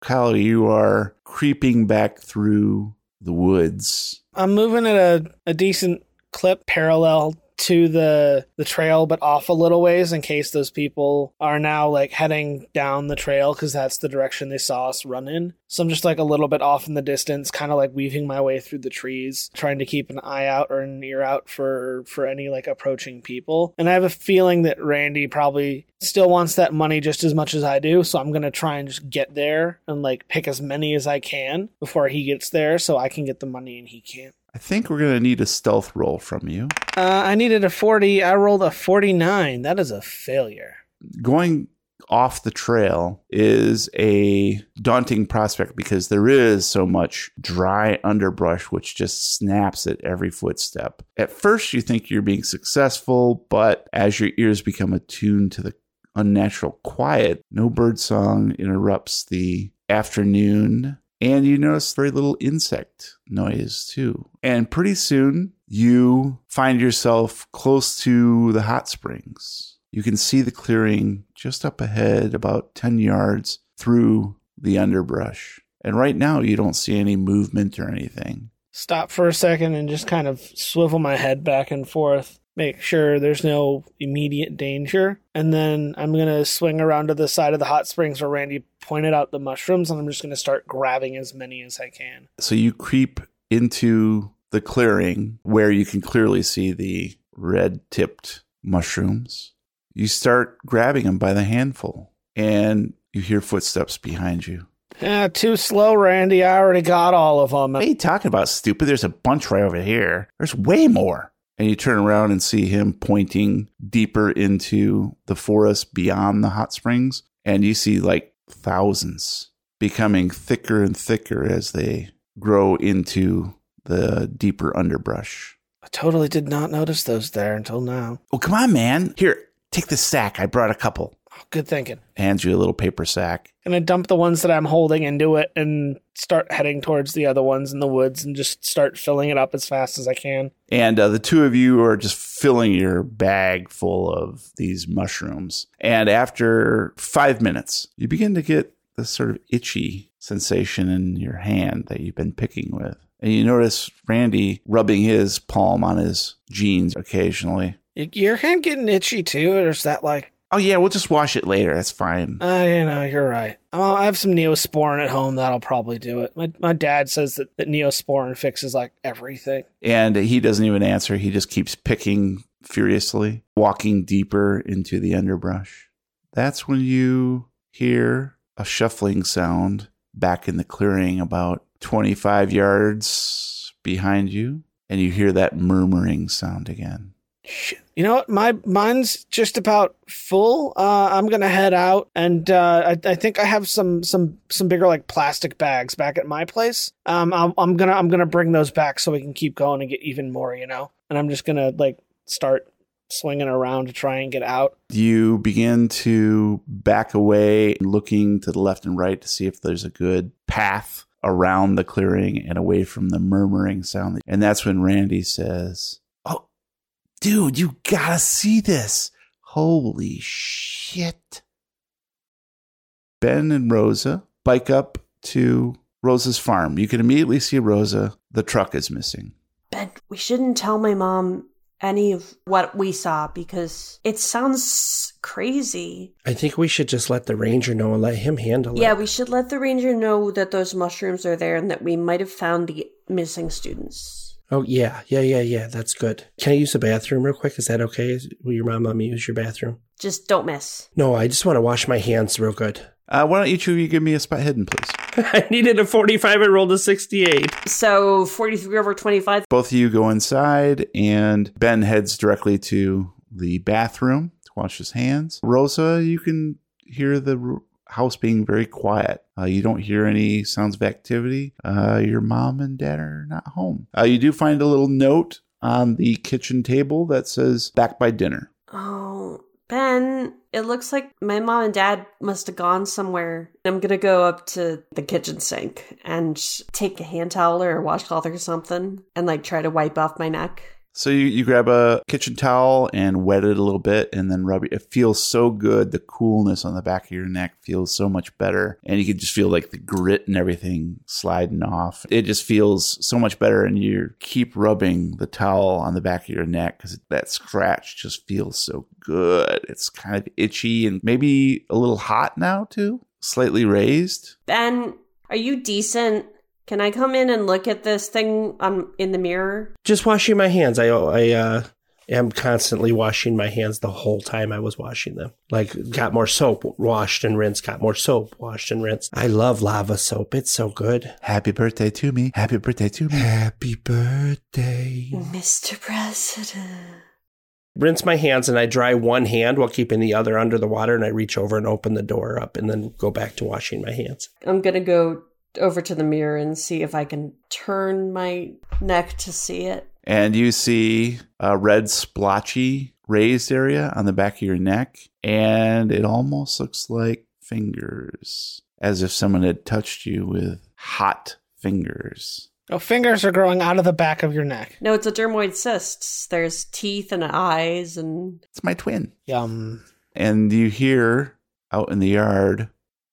Kyle, you are creeping back through the woods. I'm moving at a, a decent clip parallel to the the trail but off a little ways in case those people are now like heading down the trail because that's the direction they saw us run in. So i'm just like a little bit off in the distance kind of like weaving my way through the trees trying to keep an eye out or an ear out for for any like approaching people. And i have a feeling that randy probably still wants that money just as much as i do so i'm gonna try and just get there and like pick as many as i can before he gets there so i can get the money and he can't I think we're going to need a stealth roll from you. Uh, I needed a 40. I rolled a 49. That is a failure. Going off the trail is a daunting prospect because there is so much dry underbrush which just snaps at every footstep. At first, you think you're being successful, but as your ears become attuned to the unnatural quiet, no birdsong interrupts the afternoon. And you notice very little insect noise too. And pretty soon you find yourself close to the hot springs. You can see the clearing just up ahead, about 10 yards through the underbrush. And right now, you don't see any movement or anything. Stop for a second and just kind of swivel my head back and forth. Make sure there's no immediate danger. And then I'm going to swing around to the side of the hot springs where Randy pointed out the mushrooms, and I'm just going to start grabbing as many as I can. So you creep into the clearing where you can clearly see the red tipped mushrooms. You start grabbing them by the handful, and you hear footsteps behind you. Ah, too slow, Randy. I already got all of them. What are you talking about, stupid? There's a bunch right over here. There's way more. And you turn around and see him pointing deeper into the forest beyond the hot springs. And you see like thousands becoming thicker and thicker as they grow into the deeper underbrush. I totally did not notice those there until now. Oh, come on, man. Here, take this sack. I brought a couple. Oh, good thinking. Hands you a little paper sack. And I dump the ones that I'm holding into it and start heading towards the other ones in the woods and just start filling it up as fast as I can. And uh, the two of you are just filling your bag full of these mushrooms. And after five minutes, you begin to get this sort of itchy sensation in your hand that you've been picking with. And you notice Randy rubbing his palm on his jeans occasionally. Your hand getting itchy too, or is that like? Oh, yeah, we'll just wash it later. That's fine. Uh, you know, you're right. Oh, I have some Neosporin at home. That'll probably do it. My my dad says that, that Neosporin fixes like everything. And he doesn't even answer. He just keeps picking furiously, walking deeper into the underbrush. That's when you hear a shuffling sound back in the clearing about 25 yards behind you. And you hear that murmuring sound again. You know what? My mine's just about full. Uh, I'm gonna head out, and uh, I, I think I have some some some bigger like plastic bags back at my place. Um, I'm, I'm gonna I'm gonna bring those back so we can keep going and get even more. You know, and I'm just gonna like start swinging around to try and get out. You begin to back away, looking to the left and right to see if there's a good path around the clearing and away from the murmuring sound. And that's when Randy says, dude, you gotta see this. Holy shit. Ben and Rosa bike up to Rosa's farm. You can immediately see Rosa. The truck is missing. Ben, we shouldn't tell my mom any of what we saw because it sounds crazy. I think we should just let the ranger know and let him handle Yeah, it. Yeah, we should let the ranger know that those mushrooms are there and that we might have found the missing students. Oh yeah, yeah, yeah, yeah. That's good. Can I use the bathroom real quick? Is that okay? Will your mom let me use your bathroom? Just don't miss. No, I just want to wash my hands real good. Uh, why don't each of you give me a spot hidden, please? I needed a 45 and rolled a 68. So 43 over 25. Both of you go inside, and Ben heads directly to the bathroom to wash his hands. Rosa, you can hear the r- house being very quiet. Uh, you don't hear any sounds of activity. Uh, your mom and dad are not home. Uh, you do find a little note on the kitchen table that says "back by dinner." Oh, Ben, it looks like my mom and dad must have gone somewhere. I'm gonna go up to the kitchen sink and take a hand towel or a washcloth or something and like try to wipe off my neck. So you, you grab a kitchen towel and wet it a little bit and then rub it. It feels so good. The coolness on the back of your neck feels so much better. And you can just feel like the grit and everything sliding off. It just feels so much better. And you keep rubbing the towel on the back of your neck because that scratch just feels so good. It's kind of itchy and maybe a little hot now too, slightly raised. Ben, are you decent? Can I come in and look at this thing on in the mirror? Just washing my hands. I I uh am constantly washing my hands the whole time I was washing them. Like got more soap, washed and rinsed, got more soap, washed and rinsed. I love lava soap. It's so good. Happy birthday to me. Happy birthday to me. Happy birthday. Mr. President. Rinse my hands and I dry one hand while keeping the other under the water and I reach over and open the door up and then go back to washing my hands. I'm gonna go over to the mirror and see if I can turn my neck to see it. and you see a red splotchy raised area on the back of your neck and it almost looks like fingers as if someone had touched you with hot fingers Oh, fingers are growing out of the back of your neck. No, it's a dermoid cyst. There's teeth and eyes and it's my twin Yum. and you hear out in the yard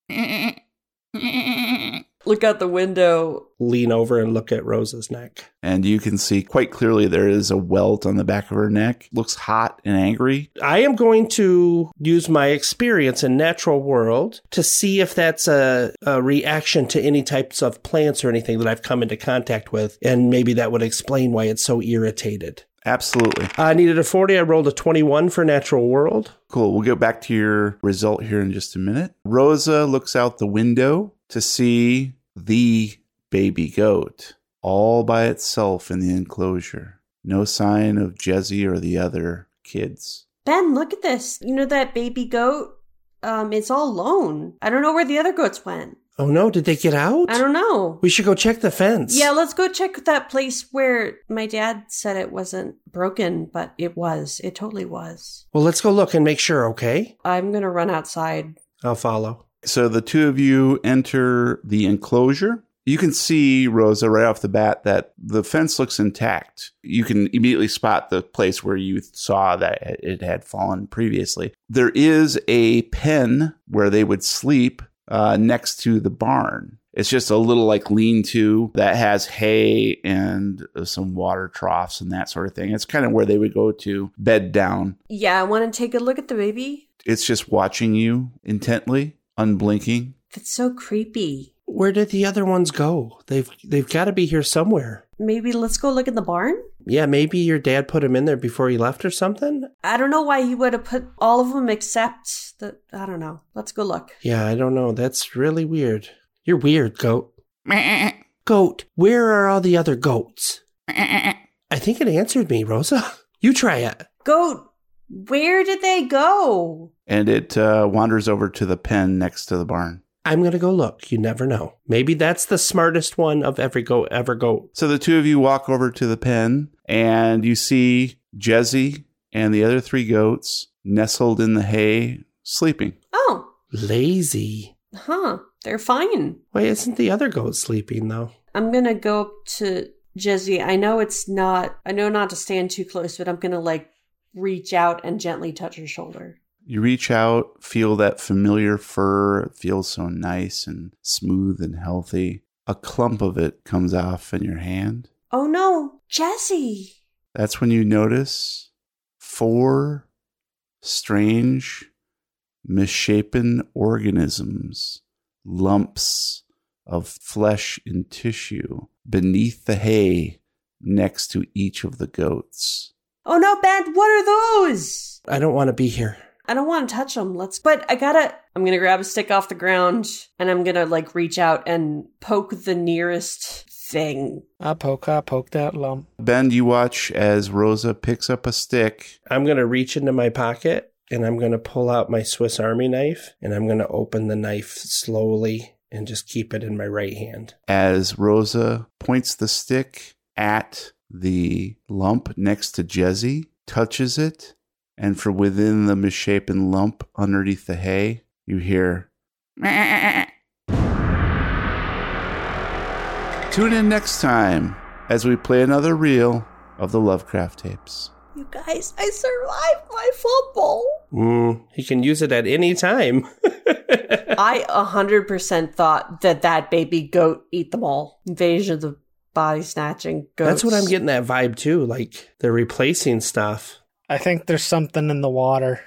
look out the window. Lean over and look at Rosa's neck. And you can see quite clearly there is a welt on the back of her neck. Looks hot and angry. I am going to use my experience in natural world to see if that's a, a reaction to any types of plants or anything that I've come into contact with, and maybe that would explain why it's so irritated. Absolutely. I needed a 40. I rolled a 21 for natural world. Cool. We'll get back to your result here in just a minute. Rosa looks out the window to see the baby goat all by itself in the enclosure. No sign of Jezzy or the other kids. Ben, look at this. You know that baby goat? Um, it's all alone. I don't know where the other goats went. Oh no, did they get out? I don't know. We should go check the fence. Yeah, let's go check that place where my dad said it wasn't broken, but it was. It totally was. Well, let's go look and make sure, okay? I'm gonna run outside. I'll follow. So the two of you enter the enclosure. You can see, Rosa, right off the bat, that the fence looks intact. You can immediately spot the place where you saw that it had fallen previously. There is a pen where they would sleep uh, next to the barn. It's just a little like lean to that has hay and uh, some water troughs and that sort of thing. It's kind of where they would go to bed down. Yeah, I want to take a look at the baby. It's just watching you intently, unblinking. It's so creepy. Where did the other ones go? They've they've got to be here somewhere. Maybe let's go look in the barn? Yeah, maybe your dad put him in there before he left or something. I don't know why he would have put all of them except the. I don't know. Let's go look. Yeah, I don't know. That's really weird. You're weird, goat. goat, where are all the other goats? I think it answered me, Rosa. You try it. Goat, where did they go? And it uh, wanders over to the pen next to the barn. I'm gonna go look. You never know. Maybe that's the smartest one of every goat ever goat. So the two of you walk over to the pen and you see Jezzy and the other three goats nestled in the hay, sleeping. Oh, Lazy. huh. They're fine. Why isn't the other goat sleeping though? I'm gonna go up to Jezzy. I know it's not. I know not to stand too close, but I'm gonna like reach out and gently touch her shoulder. You reach out, feel that familiar fur. It feels so nice and smooth and healthy. A clump of it comes off in your hand. Oh no, Jezzy! That's when you notice four strange, misshapen organisms, lumps of flesh and tissue beneath the hay next to each of the goats. Oh no, Ben! What are those? I don't want to be here. I don't want to touch them. Let's. But I gotta. I'm gonna grab a stick off the ground and I'm gonna like reach out and poke the nearest thing. I poke, I poke that lump. Ben, you watch as Rosa picks up a stick. I'm gonna reach into my pocket and I'm gonna pull out my Swiss Army knife and I'm gonna open the knife slowly and just keep it in my right hand. As Rosa points the stick at the lump next to Jezzy, touches it, and from within the misshapen lump underneath the hay, you hear. Tune in next time as we play another reel of the Lovecraft tapes. You guys, I survived my football. Mm, he can use it at any time. I 100% thought that that baby goat eat them all. Invasion of the body snatching goats. That's what I'm getting that vibe too. Like they're replacing stuff. I think there's something in the water.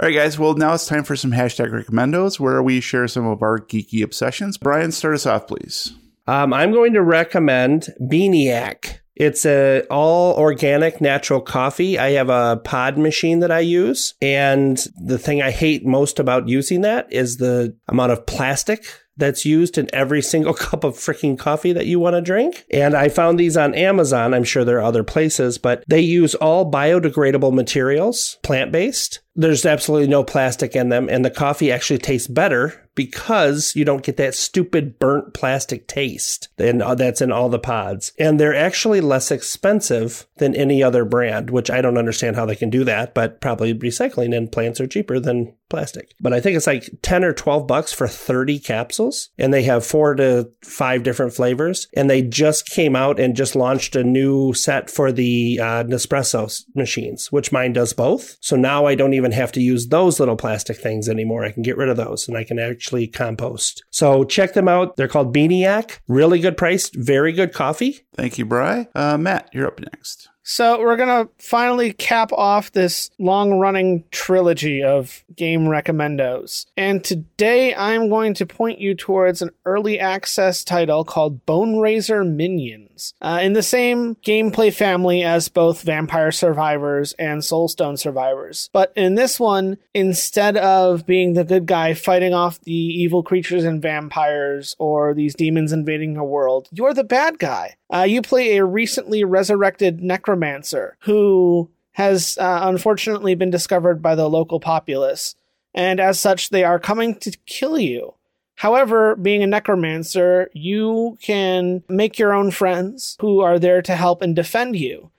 All right, guys. Well, now it's time for some hashtag recommendos where we share some of our geeky obsessions. Brian, start us off, please. Um, I'm going to recommend Beaniac. It's a all organic natural coffee. I have a pod machine that I use. And the thing I hate most about using that is the amount of plastic that's used in every single cup of freaking coffee that you want to drink. And I found these on Amazon. I'm sure there are other places, but they use all biodegradable materials, plant based. There's absolutely no plastic in them. And the coffee actually tastes better because you don't get that stupid burnt plastic taste and that's in all the pods. And they're actually less expensive than any other brand, which I don't understand how they can do that, but probably recycling and plants are cheaper than plastic. But I think it's like 10 or 12 bucks for 30 capsules. And they have four to five different flavors. And they just came out and just launched a new set for the uh, Nespresso machines, which mine does both. So now I don't even have to use those little plastic things anymore. I can get rid of those and I can actually compost. So check them out. They're called Beaniac. Really good price, very good coffee. Thank you, Bry. Uh, Matt, you're up next. So we're gonna finally cap off this long-running trilogy of game recommendos. And today I'm going to point you towards an early access title called Bone Raiser Minions. Uh, in the same gameplay family as both Vampire Survivors and Soulstone Survivors. But in this one, instead of being the good guy fighting off the evil creatures and vampires or these demons invading a world, you're the bad guy. Uh, you play a recently resurrected necromancer who has uh, unfortunately been discovered by the local populace, and as such, they are coming to kill you. However, being a necromancer, you can make your own friends who are there to help and defend you.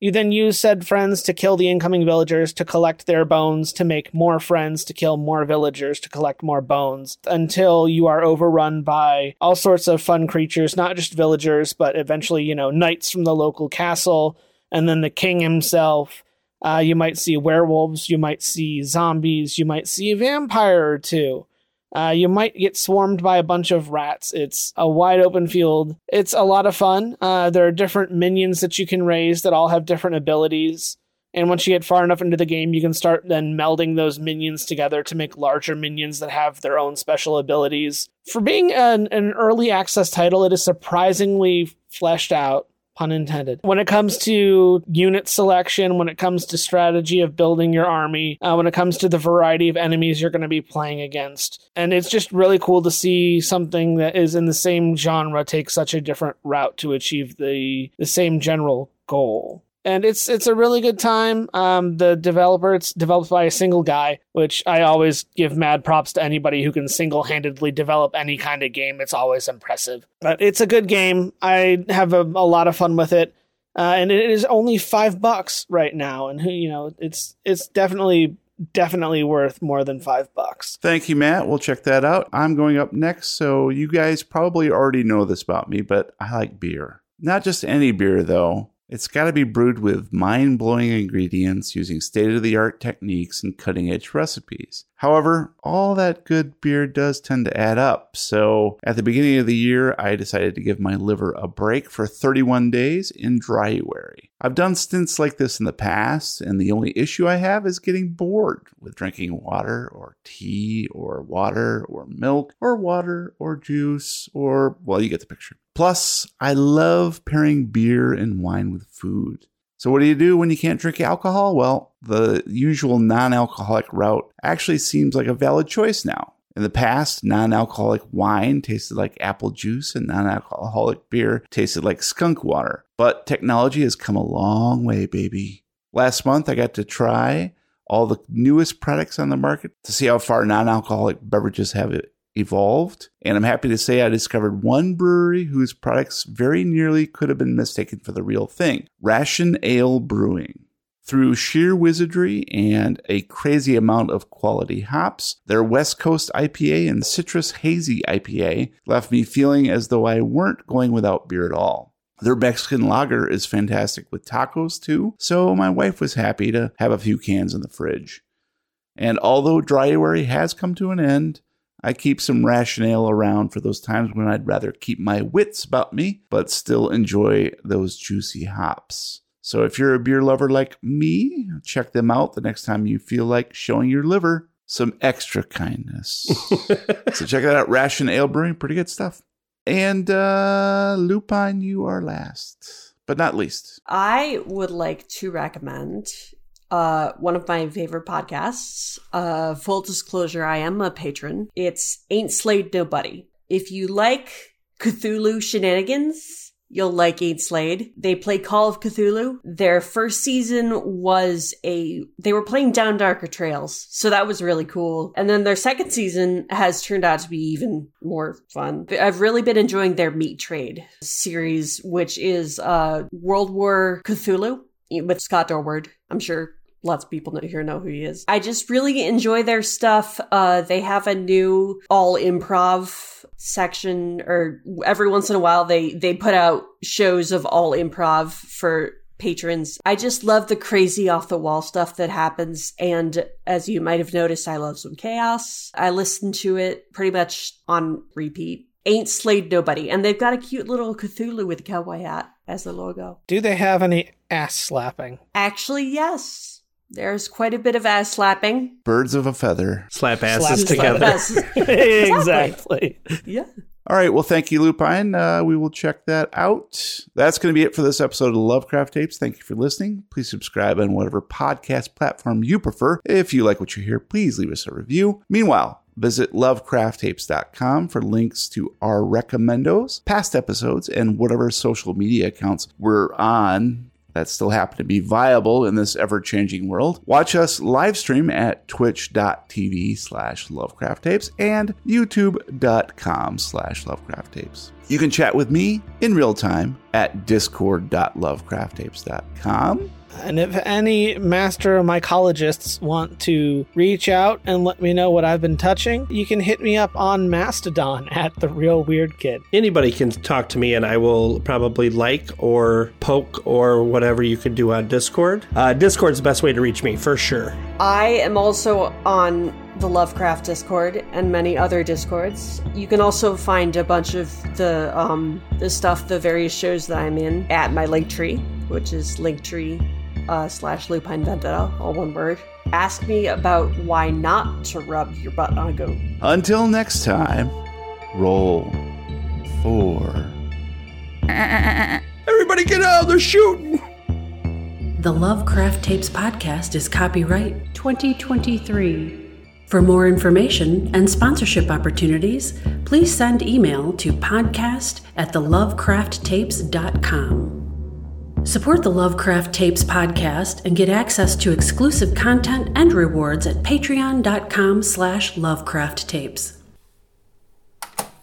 You then use said friends to kill the incoming villagers to collect their bones, to make more friends to kill more villagers to collect more bones, until you are overrun by all sorts of fun creatures, not just villagers, but eventually, you know, knights from the local castle, and then the king himself. Uh, you might see werewolves, you might see zombies, you might see a vampire or two. Uh, you might get swarmed by a bunch of rats. It's a wide open field. It's a lot of fun. Uh, there are different minions that you can raise that all have different abilities. And once you get far enough into the game, you can start then melding those minions together to make larger minions that have their own special abilities. For being an, an early access title, it is surprisingly fleshed out pun intended. When it comes to unit selection, when it comes to strategy of building your army, uh, when it comes to the variety of enemies you're going to be playing against. And it's just really cool to see something that is in the same genre take such a different route to achieve the the same general goal. And it's it's a really good time. Um, the developer it's developed by a single guy, which I always give mad props to anybody who can single handedly develop any kind of game. It's always impressive. But it's a good game. I have a, a lot of fun with it. Uh, and it is only five bucks right now, and you know, it's it's definitely definitely worth more than five bucks. Thank you, Matt. We'll check that out. I'm going up next. So, you guys probably already know this about me, but I like beer. Not just any beer, though. It's got to be brewed with mind blowing ingredients using state of the art techniques and cutting edge recipes. However, all that good beer does tend to add up. So, at the beginning of the year, I decided to give my liver a break for 31 days in Dryuary. I've done stints like this in the past, and the only issue I have is getting bored with drinking water or tea or water or milk or water or juice or, well, you get the picture. Plus, I love pairing beer and wine with food. So, what do you do when you can't drink alcohol? Well, the usual non alcoholic route actually seems like a valid choice now. In the past, non alcoholic wine tasted like apple juice and non alcoholic beer tasted like skunk water. But technology has come a long way, baby. Last month, I got to try all the newest products on the market to see how far non alcoholic beverages have evolved. And I'm happy to say I discovered one brewery whose products very nearly could have been mistaken for the real thing RationAle Brewing. Through sheer wizardry and a crazy amount of quality hops, their West Coast IPA and Citrus Hazy IPA left me feeling as though I weren't going without beer at all. Their Mexican lager is fantastic with tacos too, so my wife was happy to have a few cans in the fridge. And although Dryuary has come to an end, I keep some RationAle around for those times when I'd rather keep my wits about me, but still enjoy those juicy hops. So if you're a beer lover like me, check them out the next time you feel like showing your liver some extra kindness. so check that out. RationAle Brewing, pretty good stuff. And uh Lupine, you are last, but not least. I would like to recommend uh, one of my favorite podcasts. Uh, full disclosure, I am a patron. It's Ain't Slayed Nobody. If you like Cthulhu shenanigans, you'll like Ain't Slayed. They play Call of Cthulhu. Their first season was a, they were playing Down Darker Trails. So that was really cool. And then their second season has turned out to be even more fun. I've really been enjoying their Meat Trade series, which is, uh, World War Cthulhu with Scott Dorward. I'm sure lets people know, here know who he is. I just really enjoy their stuff. Uh, they have a new all improv section or every once in a while they they put out shows of all improv for patrons. I just love the crazy off the wall stuff that happens. And as you might have noticed, I love some chaos. I listen to it pretty much on repeat. Ain't slayed nobody. And they've got a cute little Cthulhu with a cowboy hat as the logo. Do they have any ass slapping? Actually, yes. There's quite a bit of ass slapping. Birds of a feather. Slap asses Slap together. Yes. exactly. yeah. All right. Well, thank you, Lupine. Uh, we will check that out. That's going to be it for this episode of Lovecraft Tapes. Thank you for listening. Please subscribe on whatever podcast platform you prefer. If you like what you hear, please leave us a review. Meanwhile, visit lovecrafttapes.com for links to our recommendos, past episodes, and whatever social media accounts we're on that still happen to be viable in this ever-changing world. Watch us live stream at twitch.tv slash lovecraft tapes and youtube.com slash lovecraft tapes. You can chat with me in real time at discord.lovecrafttapes.com. And if any master mycologists want to reach out and let me know what I've been touching, you can hit me up on Mastodon at the Real Weird Kid. Anybody can talk to me, and I will probably like or poke or whatever you can do on Discord. Uh, Discord's the best way to reach me for sure. I am also on the Lovecraft Discord and many other Discords. You can also find a bunch of the um, the stuff, the various shows that I'm in at my Linktree, which is Linktree uh, slash Lupine Vendetta, all one word. Ask me about why not to rub your butt on a goat. Until next time, roll four. Everybody get out! They're shooting! The Lovecraft Tapes podcast is copyright 2023. For more information and sponsorship opportunities, please send email to podcast at thelovecrafttapes.com. Support the Lovecraft Tapes podcast and get access to exclusive content and rewards at patreon.com slash lovecrafttapes.